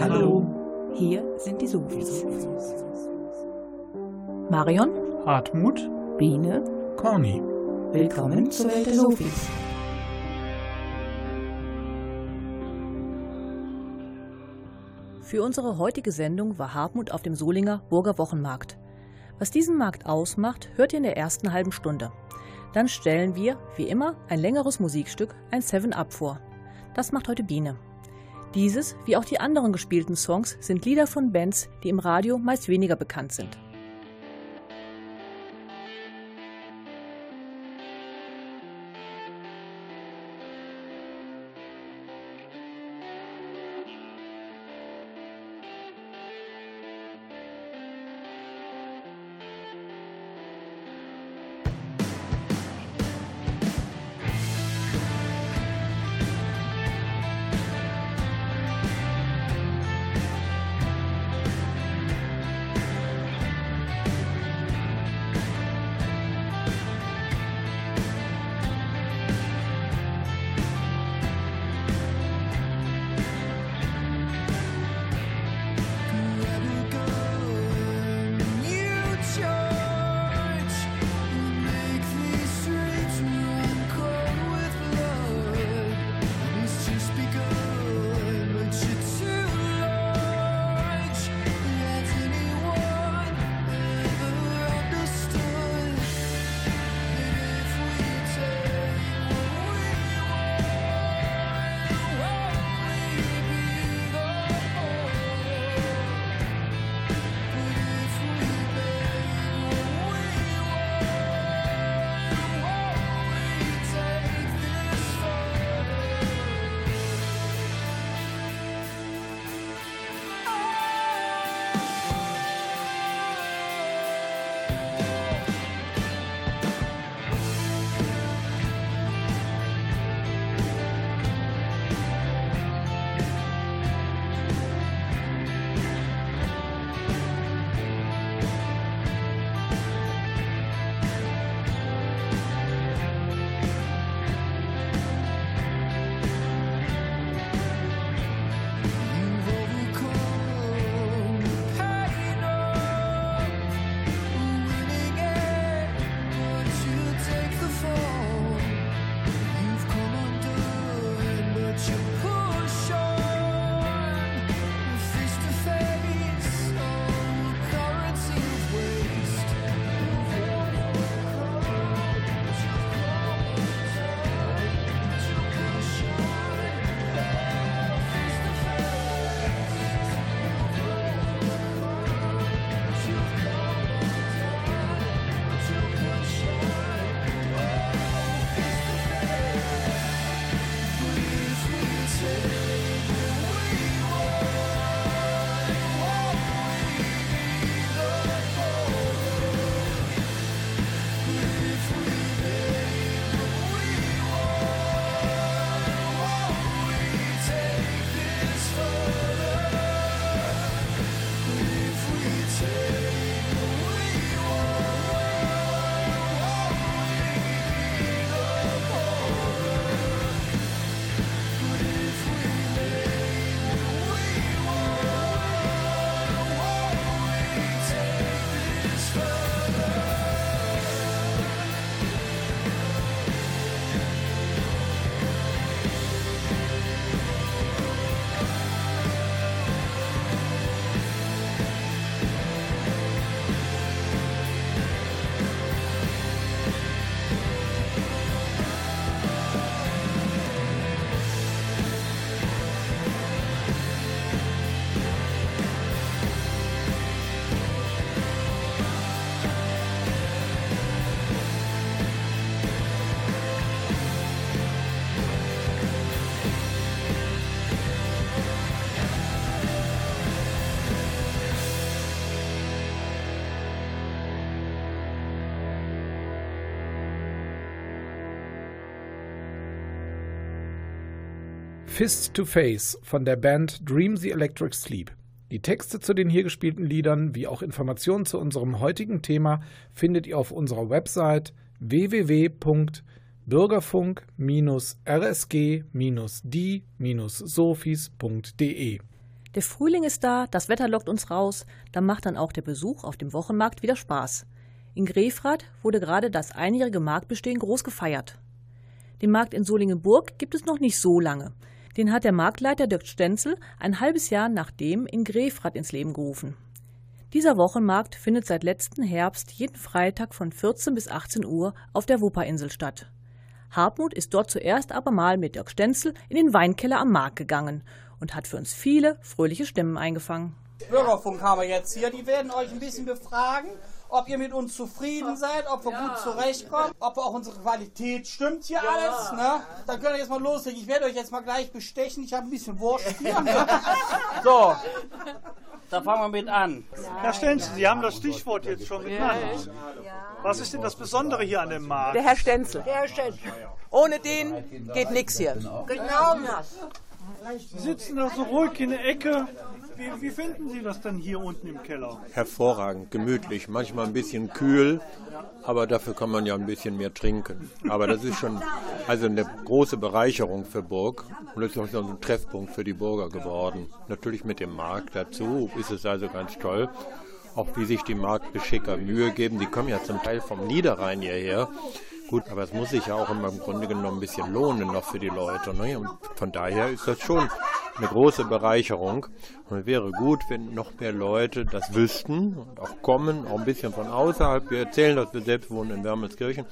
Hallo. Hier sind die Sofis. Marion, Hartmut, Biene, Corny. willkommen zur Welt der Sofis. Für unsere heutige Sendung war Hartmut auf dem Solinger Burger Wochenmarkt. Was diesen Markt ausmacht, hört ihr in der ersten halben Stunde. Dann stellen wir, wie immer, ein längeres Musikstück, ein Seven Up vor. Das macht heute Biene. Dieses, wie auch die anderen gespielten Songs, sind Lieder von Bands, die im Radio meist weniger bekannt sind. Fist to Face von der Band Dream the Electric Sleep. Die Texte zu den hier gespielten Liedern wie auch Informationen zu unserem heutigen Thema findet ihr auf unserer Website www.bürgerfunk-rsg-die-sofis.de. Der Frühling ist da, das Wetter lockt uns raus, da macht dann auch der Besuch auf dem Wochenmarkt wieder Spaß. In Grefrath wurde gerade das einjährige Marktbestehen groß gefeiert. Den Markt in Solingenburg gibt es noch nicht so lange. Den hat der Marktleiter Dirk Stenzel ein halbes Jahr nachdem in Grefrath ins Leben gerufen. Dieser Wochenmarkt findet seit letzten Herbst jeden Freitag von 14 bis 18 Uhr auf der Wupperinsel statt. Hartmut ist dort zuerst aber mal mit Dirk Stenzel in den Weinkeller am Markt gegangen und hat für uns viele fröhliche Stimmen eingefangen. Bürgerfunk haben wir jetzt hier, die werden euch ein bisschen befragen, ob ihr mit uns zufrieden seid, ob wir ja. gut zurechtkommen, ob auch unsere Qualität stimmt hier ja. alles. Ne? Dann könnt ihr jetzt mal loslegen. Ich werde euch jetzt mal gleich bestechen. Ich habe ein bisschen Wurst hier. Ne? so, da fangen wir mit an. Herr Stenzel, Sie haben das Stichwort jetzt schon genannt. Was ist denn das Besondere hier an dem Markt? Der Herr Stenzel. Der Herr Stenzel. Ohne den geht nichts hier. Genau das. Sie sitzen da so ruhig in der Ecke. Wie, wie, finden Sie das denn hier unten im Keller? Hervorragend, gemütlich, manchmal ein bisschen kühl, aber dafür kann man ja ein bisschen mehr trinken. Aber das ist schon also eine große Bereicherung für Burg und das ist auch so ein Treffpunkt für die Bürger geworden. Natürlich mit dem Markt dazu ist es also ganz toll auch wie sich die Marktbeschicker Mühe geben. Die kommen ja zum Teil vom Niederrhein hierher. Gut, aber es muss sich ja auch im Grunde genommen ein bisschen lohnen noch für die Leute. Ne? Und von daher ist das schon eine große Bereicherung. Und es wäre gut, wenn noch mehr Leute das wüssten und auch kommen, auch ein bisschen von außerhalb. Wir erzählen, dass wir selbst wohnen in Wermelskirchen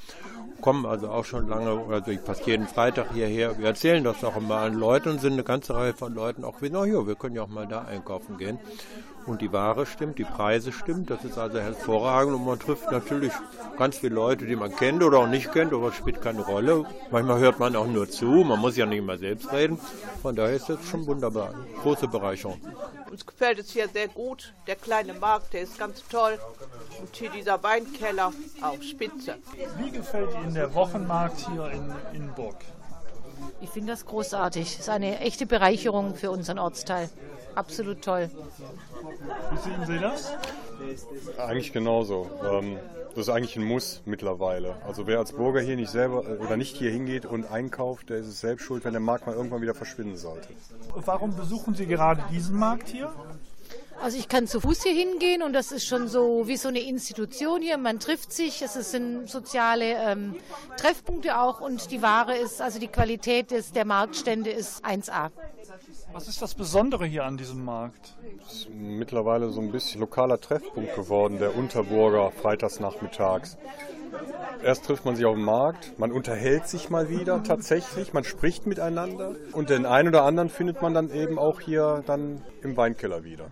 kommen also auch schon lange, also ich passe jeden Freitag hierher. Wir erzählen das auch immer an Leuten und sind eine ganze Reihe von Leuten auch wie, na ja, wir können ja auch mal da einkaufen gehen. Und die Ware stimmt, die Preise stimmt, das ist also hervorragend und man trifft natürlich ganz viele Leute, die man kennt oder auch nicht kennt, aber es spielt keine Rolle. Manchmal hört man auch nur zu, man muss ja nicht immer selbst reden. Von daher ist das schon wunderbar, große Bereicherung. Uns gefällt es hier sehr gut, der kleine Markt, der ist ganz toll und hier dieser Weinkeller auf Spitze. Wie gefällt Ihnen der Wochenmarkt hier in, in Burg? Ich finde das großartig. Es ist eine echte Bereicherung für unseren Ortsteil absolut toll. Wie sehen Sie das? Eigentlich genauso. Ähm, das ist eigentlich ein Muss mittlerweile. Also wer als Bürger hier nicht selber äh, oder nicht hier hingeht und einkauft, der ist es selbst schuld, wenn der Markt mal irgendwann wieder verschwinden sollte. Warum besuchen Sie gerade diesen Markt hier? Also ich kann zu Fuß hier hingehen und das ist schon so wie so eine Institution hier. Man trifft sich, es sind soziale ähm, Treffpunkte auch und die Ware ist, also die Qualität des, der Marktstände ist 1A. Was ist das Besondere hier an diesem Markt? Es ist mittlerweile so ein bisschen lokaler Treffpunkt geworden, der Unterburger freitags nachmittags. Erst trifft man sich auf dem Markt, man unterhält sich mal wieder tatsächlich, man spricht miteinander und den einen oder anderen findet man dann eben auch hier dann im Weinkeller wieder.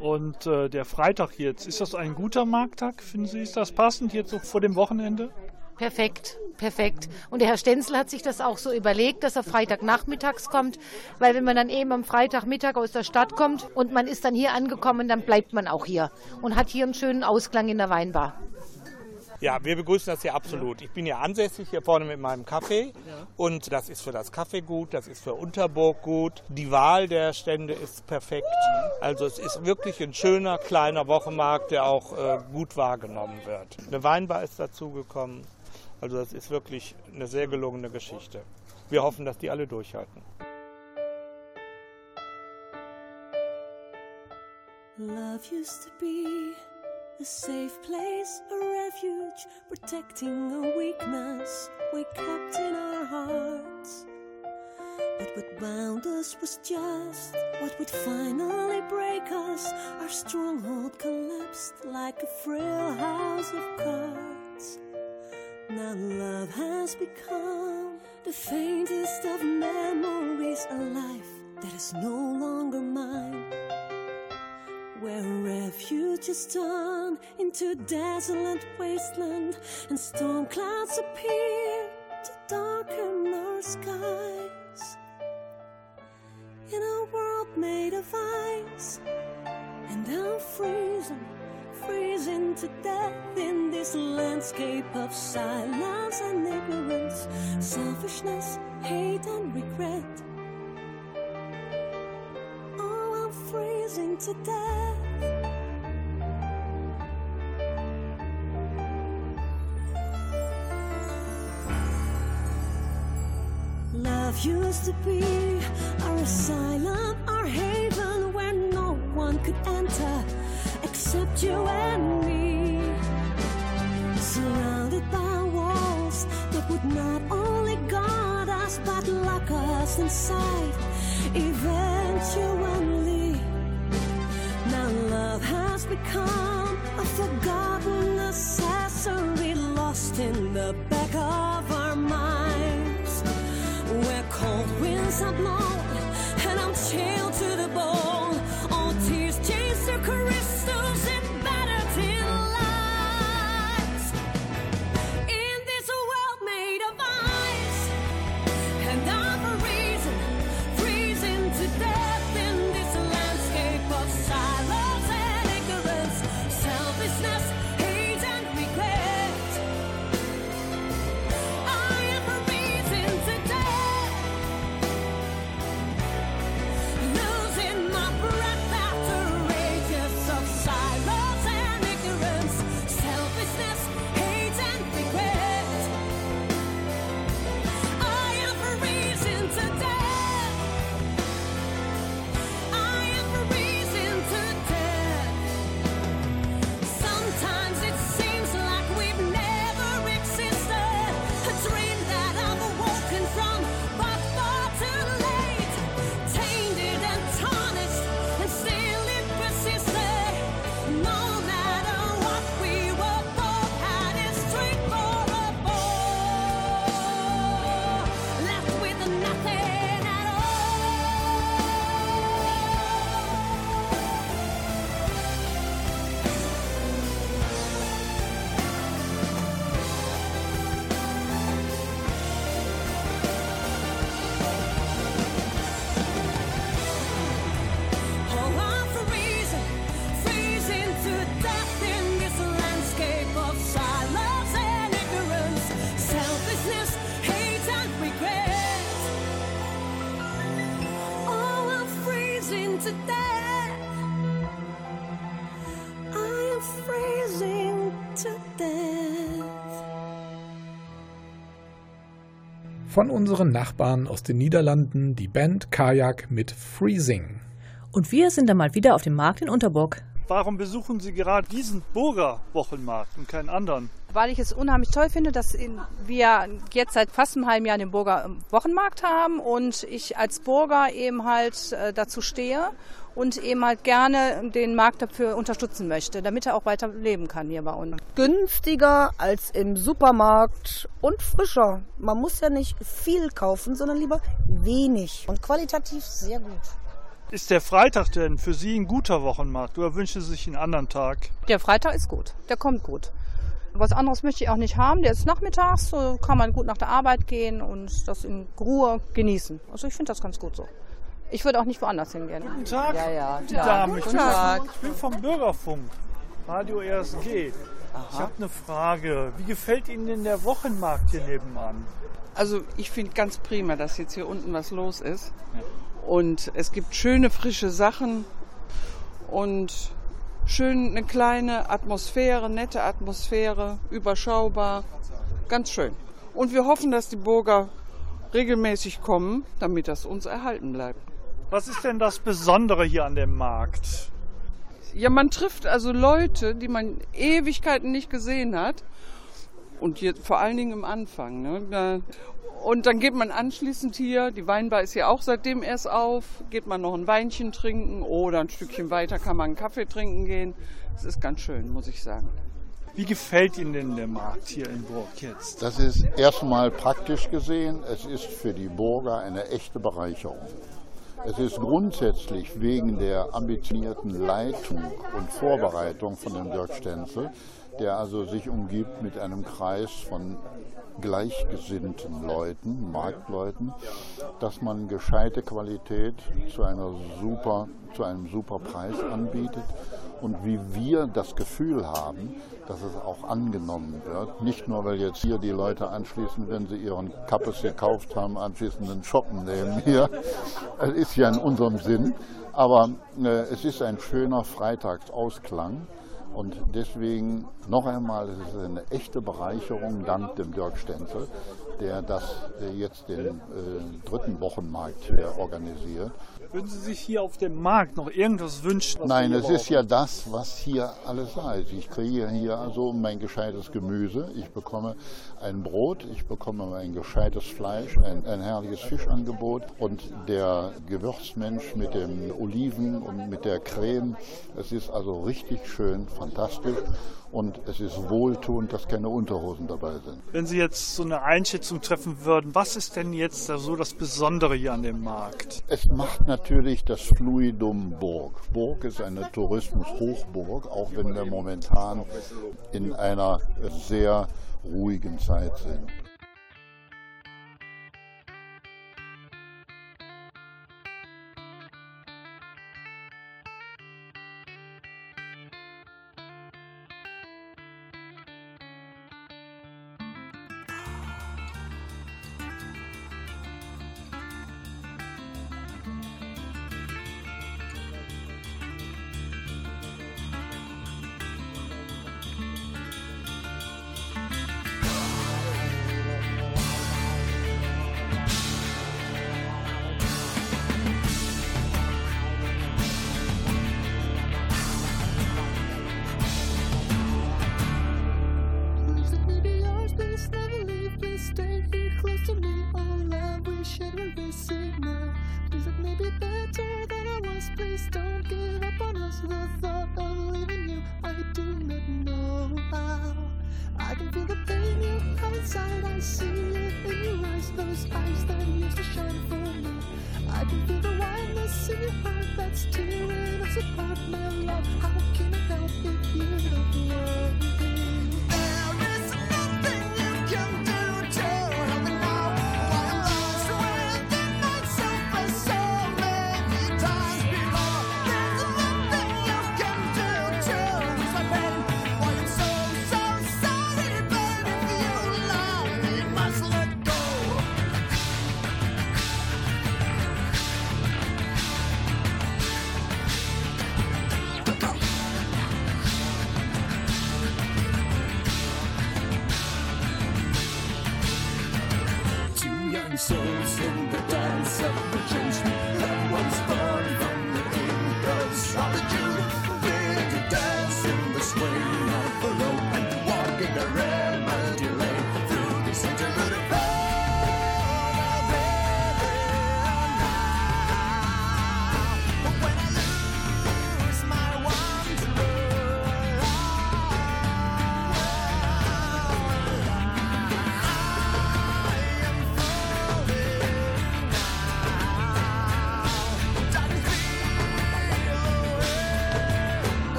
Und äh, der Freitag jetzt, ist das ein guter Markttag? Finden Sie, ist das passend jetzt so vor dem Wochenende? Perfekt, perfekt. Und der Herr Stenzel hat sich das auch so überlegt, dass er Freitagnachmittags kommt, weil wenn man dann eben am Freitagmittag aus der Stadt kommt und man ist dann hier angekommen, dann bleibt man auch hier und hat hier einen schönen Ausklang in der Weinbar. Ja, wir begrüßen das hier absolut. Ich bin ja ansässig hier vorne mit meinem Kaffee und das ist für das Kaffee gut, das ist für Unterburg gut. Die Wahl der Stände ist perfekt. Also es ist wirklich ein schöner kleiner Wochenmarkt, der auch äh, gut wahrgenommen wird. Eine Weinbar ist dazugekommen. Also das ist wirklich eine sehr gelungene Geschichte. Wir hoffen, dass die alle durchhalten. Love used to be a safe place, a refuge, protecting a weakness we kept in our hearts. But what bound us was just what would finally break us. Our stronghold collapsed like a frail house of cards. Now love has become the faintest of memories, a life that is no longer mine. Where refuge is turned into desolate wasteland, and storm clouds appear to darken our skies. In a world made of ice, and I'm freezing to death in this landscape of silence and ignorance, selfishness, hate, and regret. Oh, I'm freezing to death. Love used to be our asylum, our haven where no one could enter except you and me. Surrounded by walls that would not only guard us but lock us inside eventually. Now love has become a forgotten accessory lost in the back of our minds. Where cold winds are blown and I'm chilled to the bone. All tears change to crystals Von unseren Nachbarn aus den Niederlanden die Band Kajak mit Freezing. Und wir sind dann mal wieder auf dem Markt in Unterburg. Warum besuchen Sie gerade diesen Burger Wochenmarkt und keinen anderen? weil ich es unheimlich toll finde, dass wir jetzt seit fast einem halben Jahr den Burger Wochenmarkt haben und ich als Burger eben halt äh, dazu stehe und eben halt gerne den Markt dafür unterstützen möchte, damit er auch weiter leben kann hier bei uns. günstiger als im Supermarkt und frischer. Man muss ja nicht viel kaufen, sondern lieber wenig und qualitativ sehr gut. Ist der Freitag denn für Sie ein guter Wochenmarkt oder wünschen Sie sich einen anderen Tag? Der Freitag ist gut, der kommt gut. Was anderes möchte ich auch nicht haben. Der ist nachmittags, so kann man gut nach der Arbeit gehen und das in Ruhe genießen. Also ich finde das ganz gut so. Ich würde auch nicht woanders hingehen. Guten Tag. Ja, ja. Die ja. Ich Guten Tag. ich bin vom Bürgerfunk, Radio RSG. Ich habe eine Frage. Wie gefällt Ihnen denn der Wochenmarkt hier nebenan? Also ich finde ganz prima, dass jetzt hier unten was los ist. Und es gibt schöne, frische Sachen und schön eine kleine Atmosphäre, nette Atmosphäre, überschaubar. Ganz schön. Und wir hoffen, dass die Burger regelmäßig kommen, damit das uns erhalten bleibt. Was ist denn das Besondere hier an dem Markt? Ja, man trifft also Leute, die man Ewigkeiten nicht gesehen hat. Und hier, vor allen Dingen im Anfang. Ne? Und dann geht man anschließend hier, die Weinbar ist ja auch seitdem erst auf, geht man noch ein Weinchen trinken oder ein Stückchen weiter kann man einen Kaffee trinken gehen. Das ist ganz schön, muss ich sagen. Wie gefällt Ihnen denn der Markt hier in Burg jetzt? Das ist erstmal praktisch gesehen, es ist für die Burger eine echte Bereicherung. Es ist grundsätzlich wegen der ambitionierten Leitung und Vorbereitung von dem Dirk Stenzel, der also sich umgibt mit einem Kreis von gleichgesinnten Leuten, Marktleuten, dass man gescheite Qualität zu einer super, zu einem super Preis anbietet und wie wir das Gefühl haben, dass es auch angenommen wird. Nicht nur, weil jetzt hier die Leute anschließend, wenn sie ihren Kappes gekauft haben, anschließend einen Shoppen nehmen hier. Es ist ja in unserem Sinn. Aber äh, es ist ein schöner Freitagsausklang. Und deswegen noch einmal, es ist eine echte Bereicherung dank dem Dirk Stenzel, der das äh, jetzt den äh, dritten Wochenmarkt hier organisiert. Würden Sie sich hier auf dem Markt noch irgendwas wünschen? Nein, es ist ja das, was hier alles da ist. Ich kriege hier also mein gescheites Gemüse, ich bekomme ein Brot, ich bekomme mein gescheites Fleisch, ein, ein herrliches Fischangebot und der Gewürzmensch mit den Oliven und mit der Creme. Es ist also richtig schön, fantastisch und es ist wohltuend, dass keine Unterhosen dabei sind. Wenn Sie jetzt so eine Einschätzung treffen würden, was ist denn jetzt da so das Besondere hier an dem Markt? Es macht natürlich das Fluidum Burg. Burg ist eine Tourismushochburg, auch wenn wir momentan in einer sehr ruhigen Zeit sind.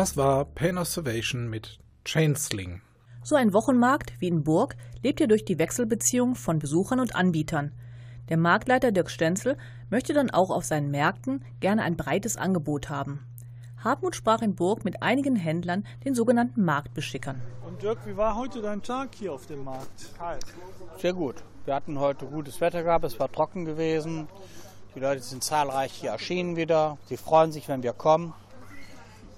Das war Pain Observation mit Chainsling. So ein Wochenmarkt wie in Burg lebt ja durch die Wechselbeziehung von Besuchern und Anbietern. Der Marktleiter Dirk Stenzel möchte dann auch auf seinen Märkten gerne ein breites Angebot haben. Hartmut sprach in Burg mit einigen Händlern, den sogenannten Marktbeschickern. Und Dirk, wie war heute dein Tag hier auf dem Markt? Sehr gut. Wir hatten heute gutes Wetter gehabt, es war trocken gewesen. Die Leute sind zahlreich hier erschienen wieder. Sie freuen sich, wenn wir kommen.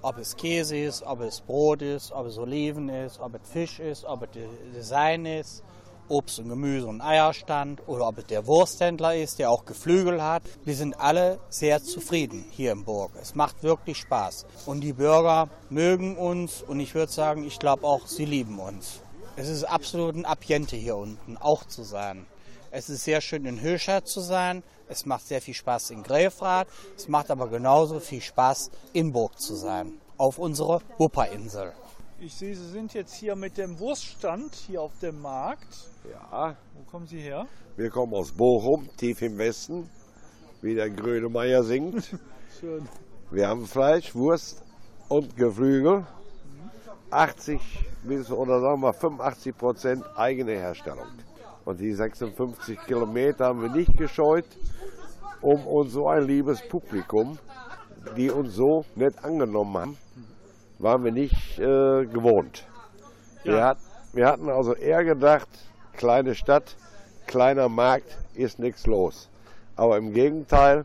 Ob es Käse ist, ob es Brot ist, ob es Oliven ist, ob es Fisch ist, ob es Design ist, Obst und Gemüse und Eierstand oder ob es der Wursthändler ist, der auch Geflügel hat. Wir sind alle sehr zufrieden hier im Burg. Es macht wirklich Spaß. Und die Bürger mögen uns und ich würde sagen, ich glaube auch, sie lieben uns. Es ist absolut ein Ambiente hier unten auch zu sein. Es ist sehr schön in Höchstadt zu sein. Es macht sehr viel Spaß in Grefrath. Es macht aber genauso viel Spaß in Burg zu sein. Auf unserer Wupperinsel. Ich sehe, Sie sind jetzt hier mit dem Wurststand hier auf dem Markt. Ja, Wo kommen Sie her? wir kommen aus Bochum, tief im Westen, wie der Grönemeyer singt. Schön. Wir haben Fleisch, Wurst und Geflügel. 80 bis oder sagen wir 85 Prozent eigene Herstellung. Und die 56 Kilometer haben wir nicht gescheut, um uns so ein liebes Publikum, die uns so nett angenommen haben, waren wir nicht äh, gewohnt. Wir, hat, wir hatten also eher gedacht, kleine Stadt, kleiner Markt, ist nichts los. Aber im Gegenteil,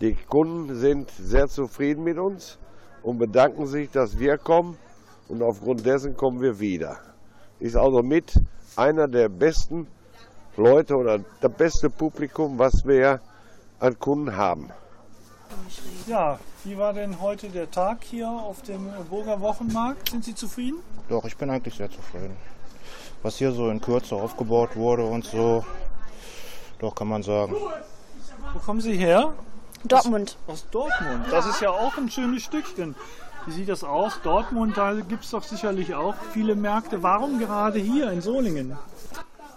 die Kunden sind sehr zufrieden mit uns und bedanken sich, dass wir kommen und aufgrund dessen kommen wir wieder. Ist also mit einer der besten Leute oder das beste Publikum, was wir an Kunden haben. Ja, wie war denn heute der Tag hier auf dem Burger Wochenmarkt? Sind Sie zufrieden? Doch, ich bin eigentlich sehr zufrieden. Was hier so in Kürze aufgebaut wurde und so, doch kann man sagen. Wo kommen Sie her? Dortmund. Aus, aus Dortmund. Das ist ja auch ein schönes Stückchen. Wie sieht das aus? Dortmund, da gibt es doch sicherlich auch viele Märkte. Warum gerade hier in Solingen?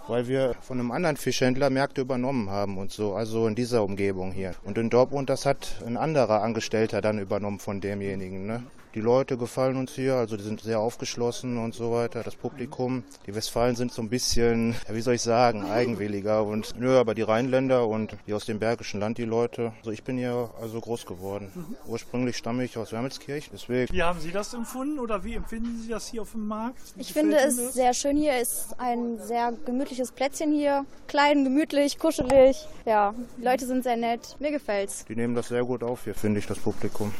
Weil wir von einem anderen Fischhändler Märkte übernommen haben und so, also in dieser Umgebung hier. Und in Dortmund, das hat ein anderer Angestellter dann übernommen von demjenigen. Ne? Die Leute gefallen uns hier, also die sind sehr aufgeschlossen und so weiter, das Publikum. Die Westfalen sind so ein bisschen, ja, wie soll ich sagen, eigenwilliger und nö, aber die Rheinländer und die aus dem Bergischen Land, die Leute. Also ich bin hier also groß geworden. Ursprünglich stamme ich aus Wermelskirch, deswegen. Wie haben Sie das empfunden oder wie empfinden Sie das hier auf dem Markt? Wie Ich finde es das? sehr schön hier. ist ein sehr gemütliches Plätzchen hier. Klein, gemütlich, kuschelig. Ja, die Leute sind sehr nett. Mir gefällt's. Die nehmen das sehr gut auf hier, finde ich, das Publikum.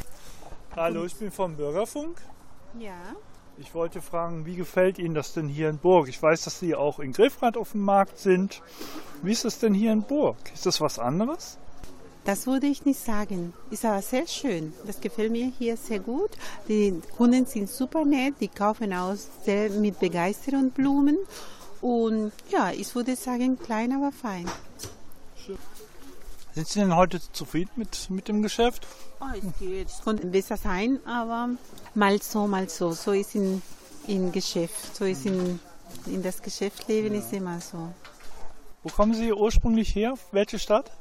Hallo, ich bin vom Bürgerfunk. Ja. Ich wollte fragen, wie gefällt Ihnen das denn hier in Burg? Ich weiß, dass Sie auch in Griffrath auf dem Markt sind. Wie ist es denn hier in Burg? Ist das was anderes? Das würde ich nicht sagen. Ist aber sehr schön. Das gefällt mir hier sehr gut. Die Kunden sind super nett. Die kaufen auch sehr mit Begeisterung Blumen. Und ja, ich würde sagen, klein, aber fein. Sind Sie denn heute zufrieden mit, mit dem Geschäft? Oh, es geht. Es konnte besser sein, aber mal so, mal so. So ist in, in Geschäft. So ist in, in das Geschäftsleben ist immer so. Wo kommen Sie ursprünglich her? Welche Stadt?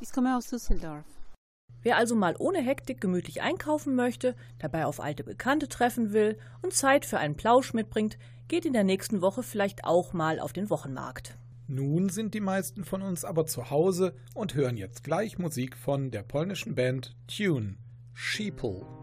Ich komme aus Düsseldorf. Wer also mal ohne Hektik gemütlich einkaufen möchte, dabei auf alte Bekannte treffen will und Zeit für einen Plausch mitbringt, geht in der nächsten Woche vielleicht auch mal auf den Wochenmarkt. Nun sind die meisten von uns aber zu Hause und hören jetzt gleich Musik von der polnischen Band Tune, Sheeple.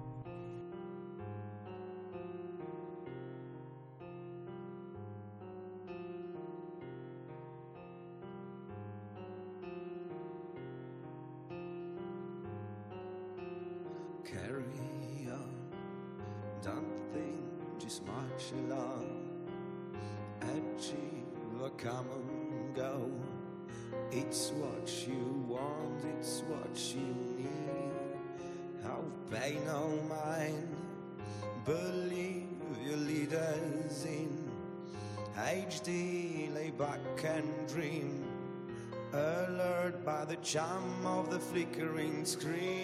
Flickering screen.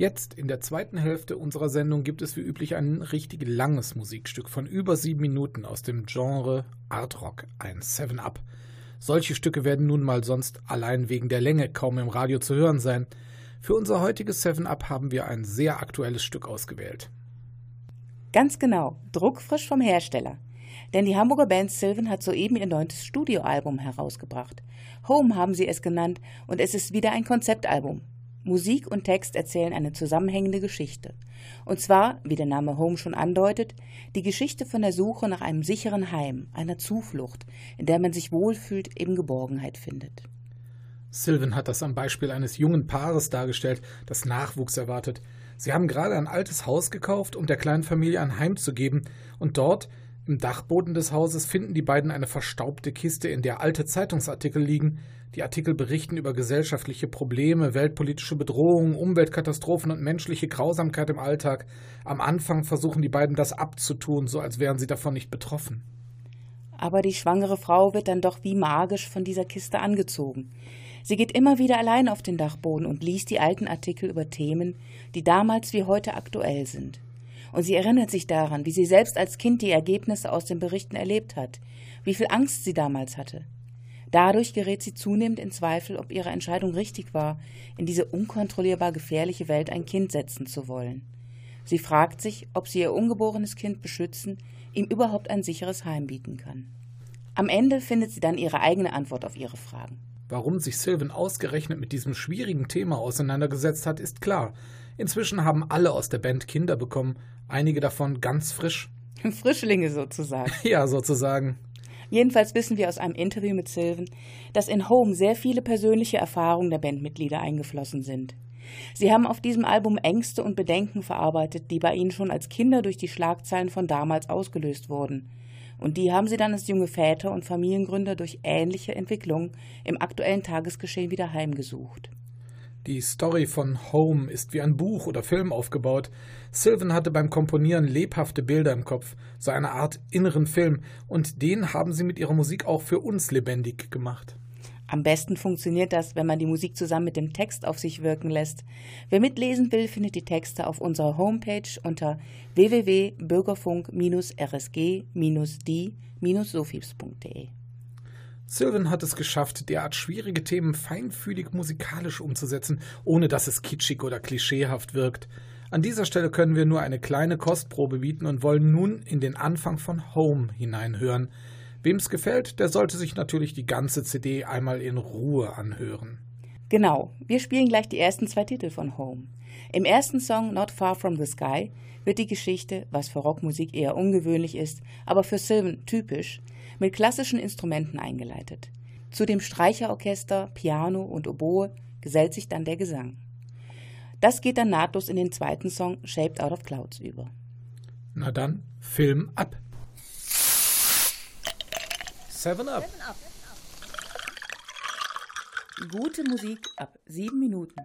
Jetzt in der zweiten Hälfte unserer Sendung gibt es wie üblich ein richtig langes Musikstück von über sieben Minuten aus dem Genre Art Rock, ein Seven Up. Solche Stücke werden nun mal sonst allein wegen der Länge kaum im Radio zu hören sein. Für unser heutiges Seven Up haben wir ein sehr aktuelles Stück ausgewählt. Ganz genau, druckfrisch vom Hersteller. Denn die Hamburger Band Sylvan hat soeben ihr neuntes Studioalbum herausgebracht. Home haben sie es genannt und es ist wieder ein Konzeptalbum. Musik und Text erzählen eine zusammenhängende Geschichte. Und zwar, wie der Name Home schon andeutet, die Geschichte von der Suche nach einem sicheren Heim, einer Zuflucht, in der man sich wohlfühlt, eben Geborgenheit findet. Sylvan hat das am Beispiel eines jungen Paares dargestellt, das Nachwuchs erwartet. Sie haben gerade ein altes Haus gekauft, um der kleinen Familie ein Heim zu geben, und dort, im Dachboden des Hauses, finden die beiden eine verstaubte Kiste, in der alte Zeitungsartikel liegen. Die Artikel berichten über gesellschaftliche Probleme, weltpolitische Bedrohungen, Umweltkatastrophen und menschliche Grausamkeit im Alltag. Am Anfang versuchen die beiden das abzutun, so als wären sie davon nicht betroffen. Aber die schwangere Frau wird dann doch wie magisch von dieser Kiste angezogen. Sie geht immer wieder allein auf den Dachboden und liest die alten Artikel über Themen, die damals wie heute aktuell sind. Und sie erinnert sich daran, wie sie selbst als Kind die Ergebnisse aus den Berichten erlebt hat, wie viel Angst sie damals hatte. Dadurch gerät sie zunehmend in Zweifel, ob ihre Entscheidung richtig war, in diese unkontrollierbar gefährliche Welt ein Kind setzen zu wollen. Sie fragt sich, ob sie ihr ungeborenes Kind beschützen, ihm überhaupt ein sicheres Heim bieten kann. Am Ende findet sie dann ihre eigene Antwort auf ihre Fragen. Warum sich Sylvan ausgerechnet mit diesem schwierigen Thema auseinandergesetzt hat, ist klar. Inzwischen haben alle aus der Band Kinder bekommen, einige davon ganz frisch. Frischlinge sozusagen. Ja, sozusagen. Jedenfalls wissen wir aus einem Interview mit Sylvan, dass in Home sehr viele persönliche Erfahrungen der Bandmitglieder eingeflossen sind. Sie haben auf diesem Album Ängste und Bedenken verarbeitet, die bei ihnen schon als Kinder durch die Schlagzeilen von damals ausgelöst wurden. Und die haben sie dann als junge Väter und Familiengründer durch ähnliche Entwicklungen im aktuellen Tagesgeschehen wieder heimgesucht. Die Story von Home ist wie ein Buch oder Film aufgebaut. Sylvan hatte beim Komponieren lebhafte Bilder im Kopf, so eine Art inneren Film, und den haben sie mit ihrer Musik auch für uns lebendig gemacht. Am besten funktioniert das, wenn man die Musik zusammen mit dem Text auf sich wirken lässt. Wer mitlesen will, findet die Texte auf unserer Homepage unter www.bürgerfunk-rsg-die-sofibs.de. Sylvan hat es geschafft, derart schwierige Themen feinfühlig musikalisch umzusetzen, ohne dass es kitschig oder klischeehaft wirkt. An dieser Stelle können wir nur eine kleine Kostprobe bieten und wollen nun in den Anfang von Home hineinhören. Wem's gefällt, der sollte sich natürlich die ganze CD einmal in Ruhe anhören. Genau, wir spielen gleich die ersten zwei Titel von Home. Im ersten Song Not Far From the Sky wird die Geschichte, was für Rockmusik eher ungewöhnlich ist, aber für Sylvan typisch, mit klassischen Instrumenten eingeleitet. Zu dem Streicherorchester, Piano und Oboe gesellt sich dann der Gesang. Das geht dann nahtlos in den zweiten Song Shaped Out of Clouds über. Na dann, Film ab. Seven Up. Gute Musik ab sieben Minuten.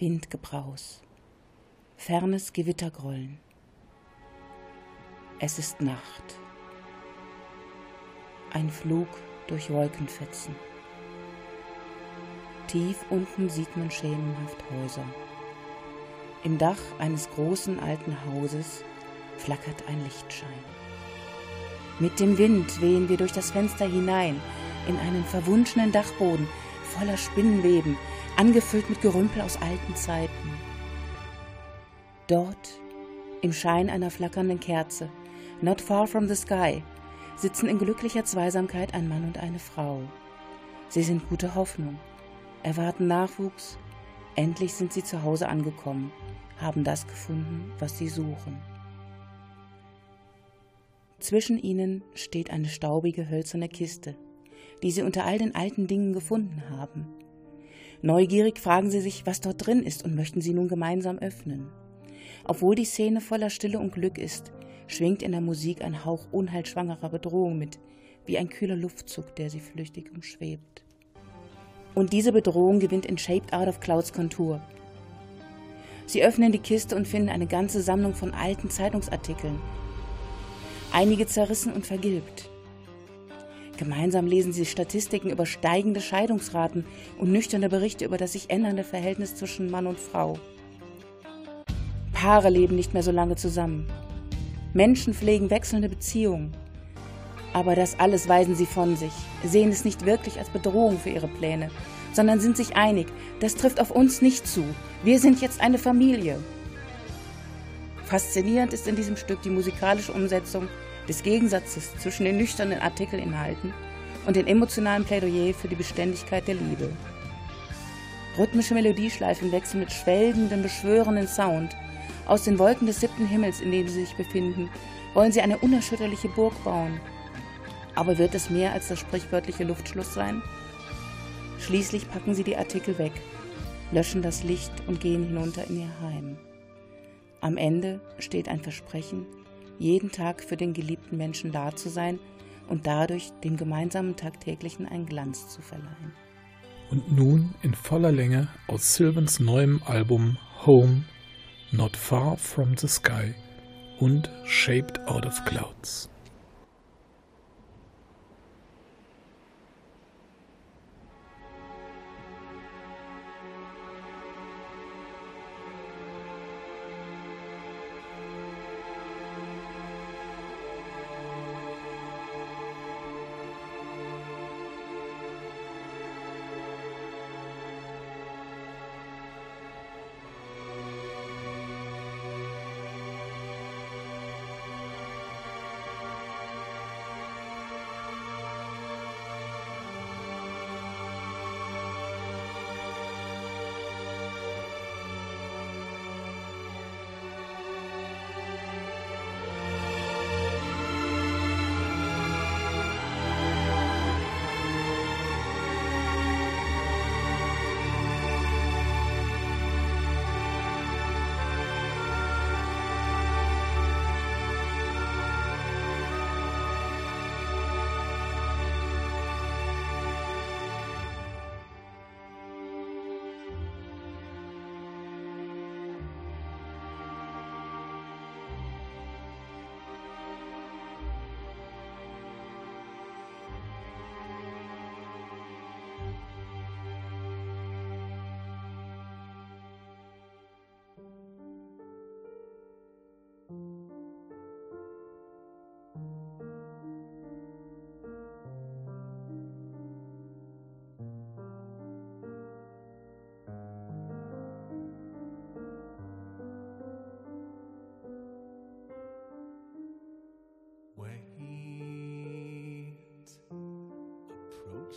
Windgebraus, fernes Gewittergrollen. Es ist Nacht. Ein Flug durch Wolkenfetzen. Tief unten sieht man schemenhaft Häuser. Im Dach eines großen alten Hauses flackert ein Lichtschein. Mit dem Wind wehen wir durch das Fenster hinein in einen verwunschenen Dachboden voller Spinnenweben, angefüllt mit Gerümpel aus alten Zeiten. Dort, im Schein einer flackernden Kerze, not far from the sky, sitzen in glücklicher Zweisamkeit ein Mann und eine Frau. Sie sind gute Hoffnung, erwarten Nachwuchs, endlich sind sie zu Hause angekommen, haben das gefunden, was sie suchen. Zwischen ihnen steht eine staubige hölzerne Kiste, die sie unter all den alten Dingen gefunden haben. Neugierig fragen sie sich, was dort drin ist und möchten sie nun gemeinsam öffnen. Obwohl die Szene voller Stille und Glück ist, schwingt in der Musik ein Hauch unheilschwangerer Bedrohung mit, wie ein kühler Luftzug, der sie flüchtig umschwebt. Und diese Bedrohung gewinnt in Shaped Out of Clouds Kontur. Sie öffnen die Kiste und finden eine ganze Sammlung von alten Zeitungsartikeln. einige zerrissen und vergilbt. Gemeinsam lesen sie Statistiken über steigende Scheidungsraten und nüchterne Berichte über das sich ändernde Verhältnis zwischen Mann und Frau. Paare leben nicht mehr so lange zusammen. Menschen pflegen wechselnde Beziehungen. Aber das alles weisen sie von sich, sehen es nicht wirklich als Bedrohung für ihre Pläne, sondern sind sich einig, das trifft auf uns nicht zu. Wir sind jetzt eine Familie. Faszinierend ist in diesem Stück die musikalische Umsetzung des Gegensatzes zwischen den nüchternen Artikelinhalten und den emotionalen Plädoyer für die Beständigkeit der Liebe. Rhythmische Melodieschleifen wechseln mit schwelgendem, beschwörenden Sound. Aus den Wolken des siebten Himmels, in dem sie sich befinden, wollen sie eine unerschütterliche Burg bauen. Aber wird es mehr als das sprichwörtliche Luftschluss sein? Schließlich packen sie die Artikel weg, löschen das Licht und gehen hinunter in ihr Heim. Am Ende steht ein Versprechen, jeden Tag für den geliebten Menschen da zu sein und dadurch dem gemeinsamen Tagtäglichen einen Glanz zu verleihen. Und nun in voller Länge aus Sylvans neuem Album Home, Not Far from the Sky und Shaped Out of Clouds.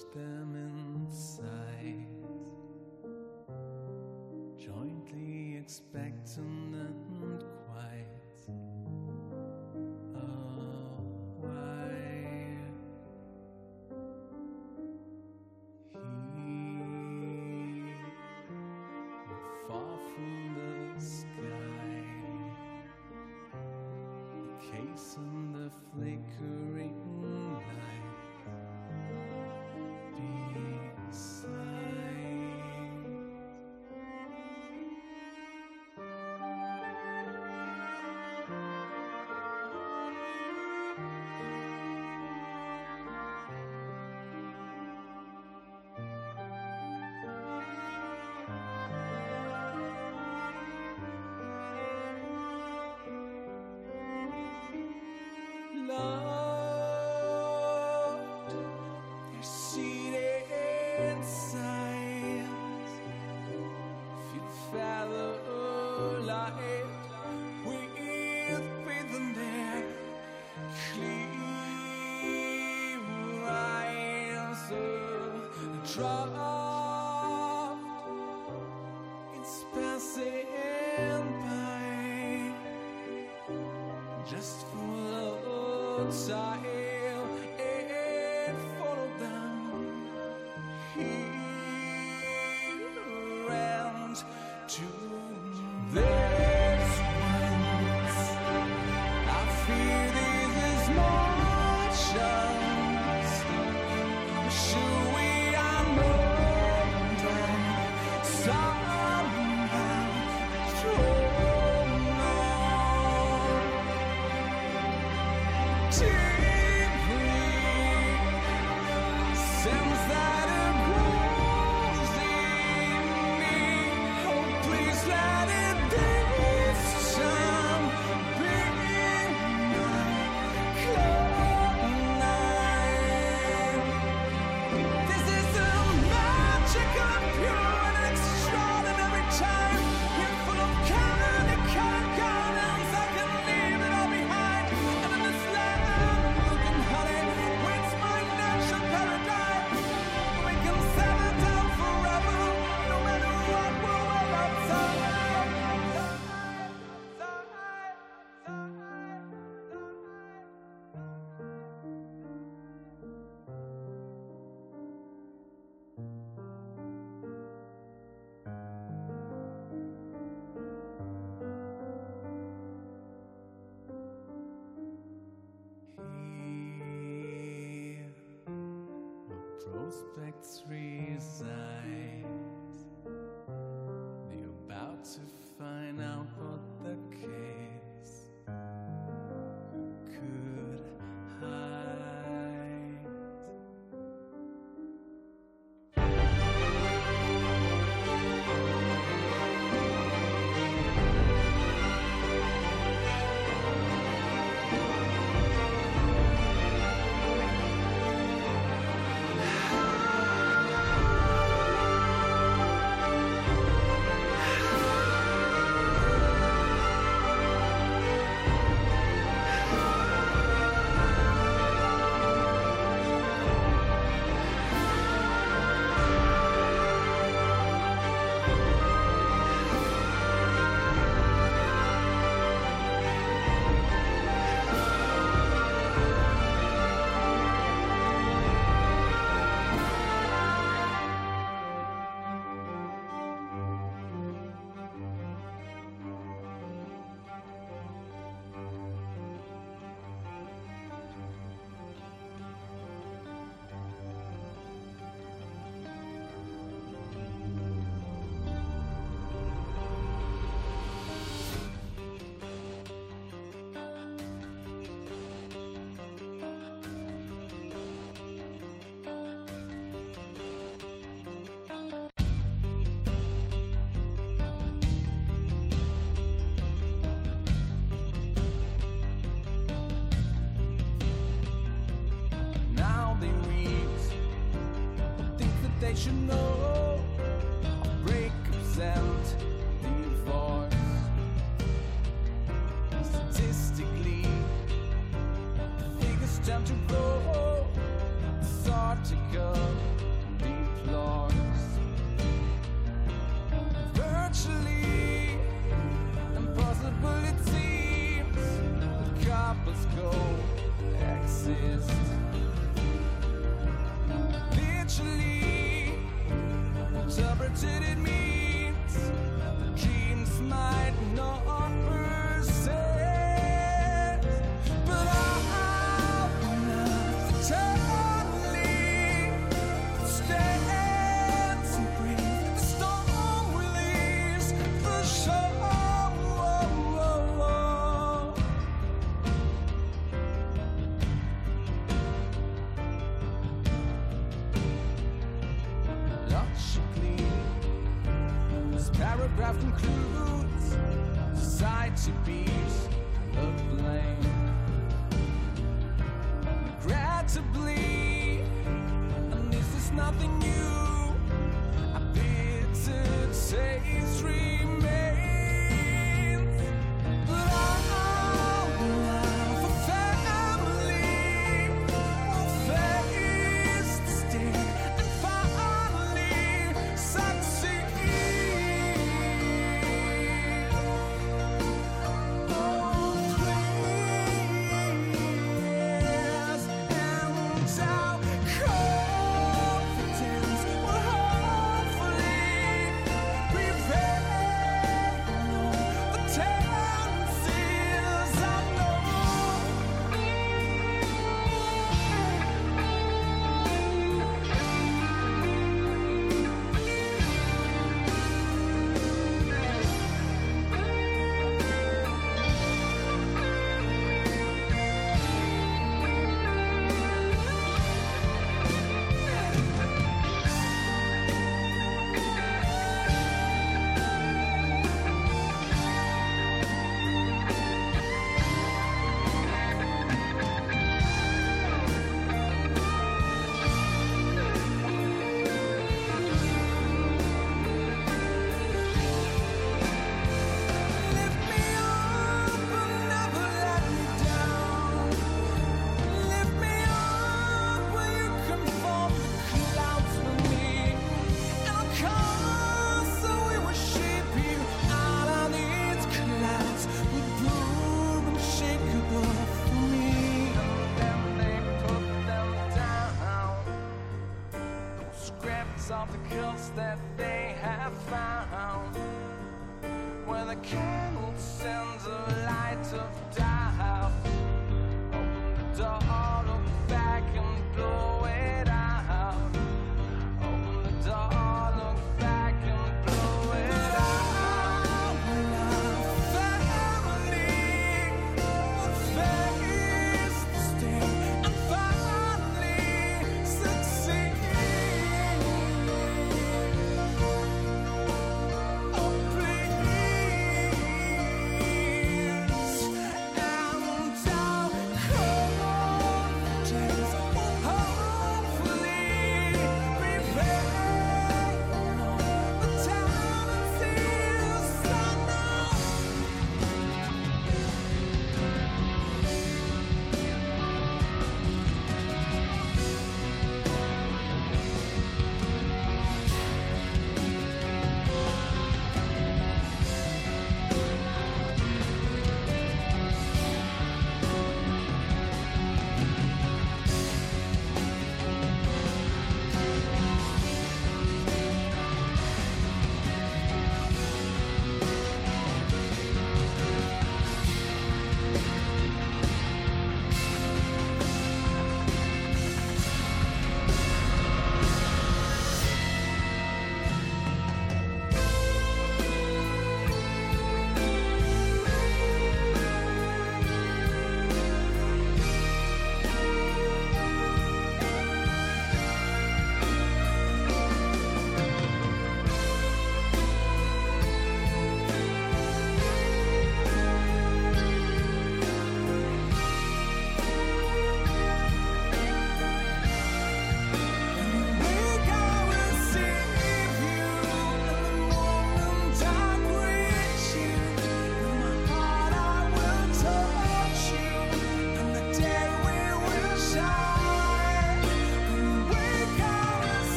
Approach them in sight, jointly expectant and trapped in space and pain, just full of time. expects three.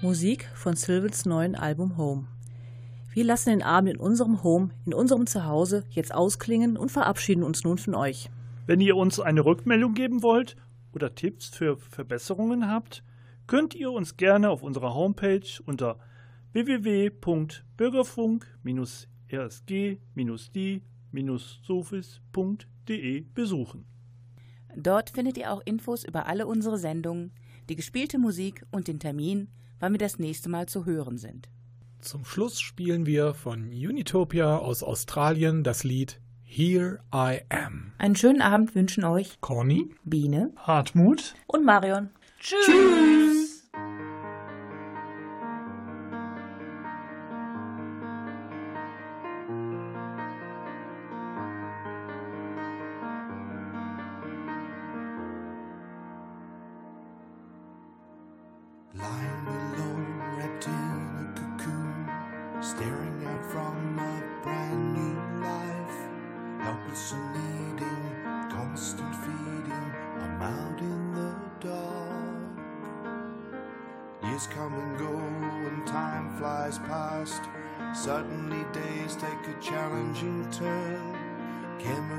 Musik von Sylvans neuen Album Home. Wir lassen den Abend in unserem Home, in unserem Zuhause jetzt ausklingen und verabschieden uns nun von euch. Wenn ihr uns eine Rückmeldung geben wollt oder Tipps für Verbesserungen habt, könnt ihr uns gerne auf unserer Homepage unter www.bürgerfunk-rsg-die-sofis.de besuchen. Dort findet ihr auch Infos über alle unsere Sendungen, die gespielte Musik und den Termin, wann wir das nächste Mal zu hören sind. Zum Schluss spielen wir von Unitopia aus Australien das Lied Here I Am. Einen schönen Abend wünschen euch Conny, Biene, Hartmut und Marion. Tschüss. Tschüss.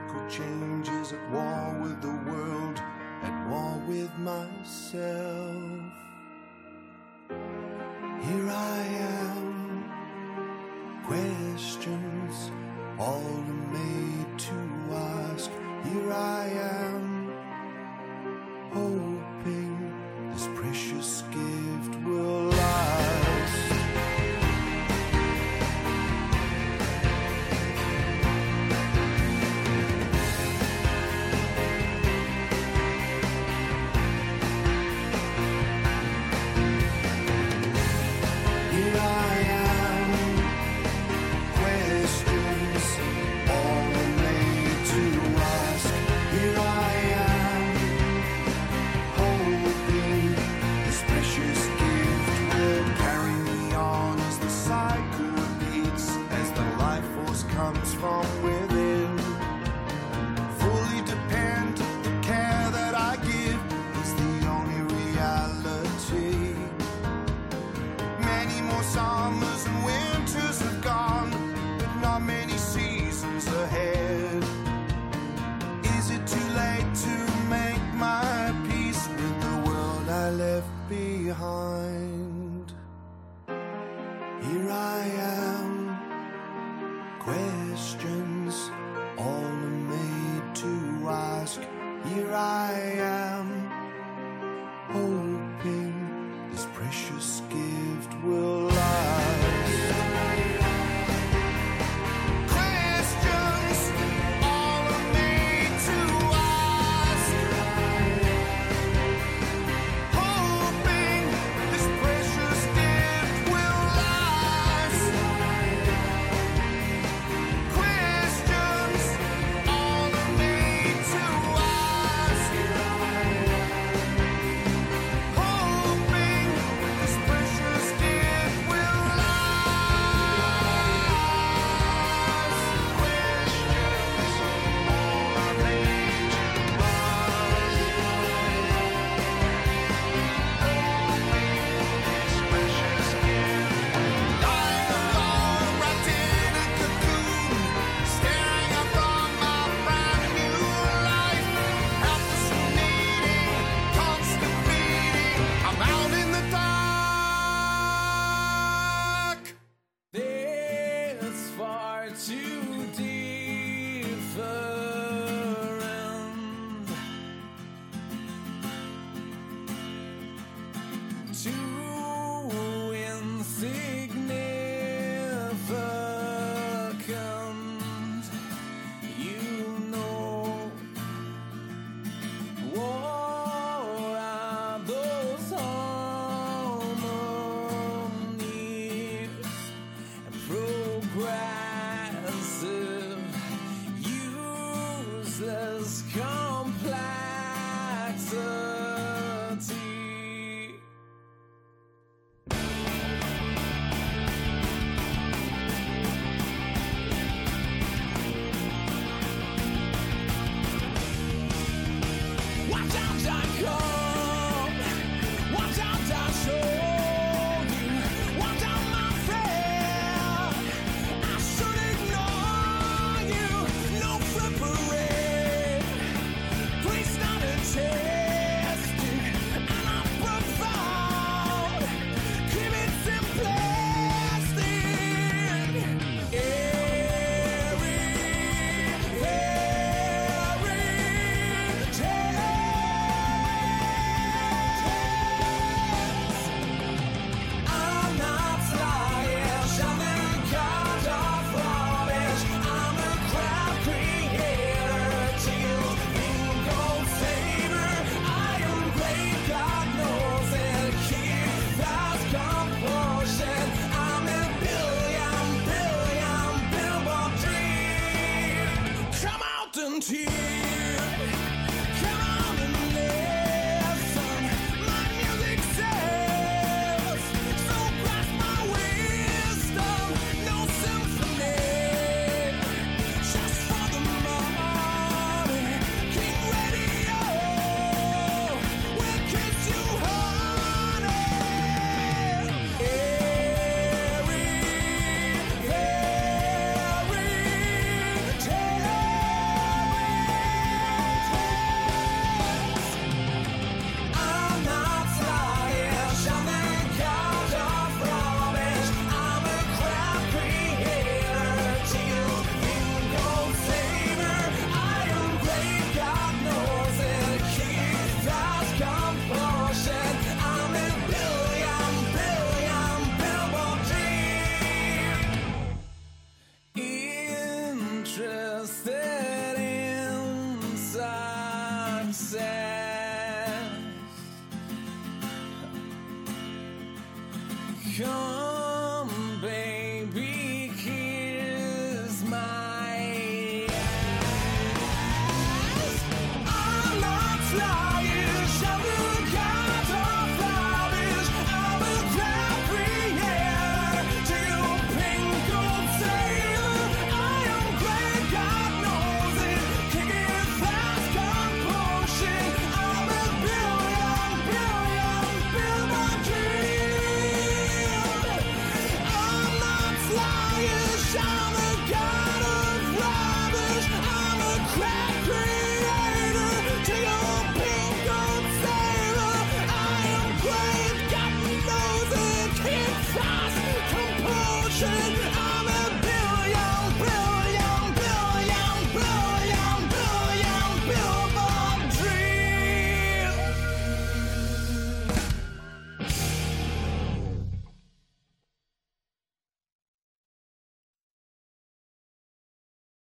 Chemical changes at war with the world, at war with myself. Here I am, questions all are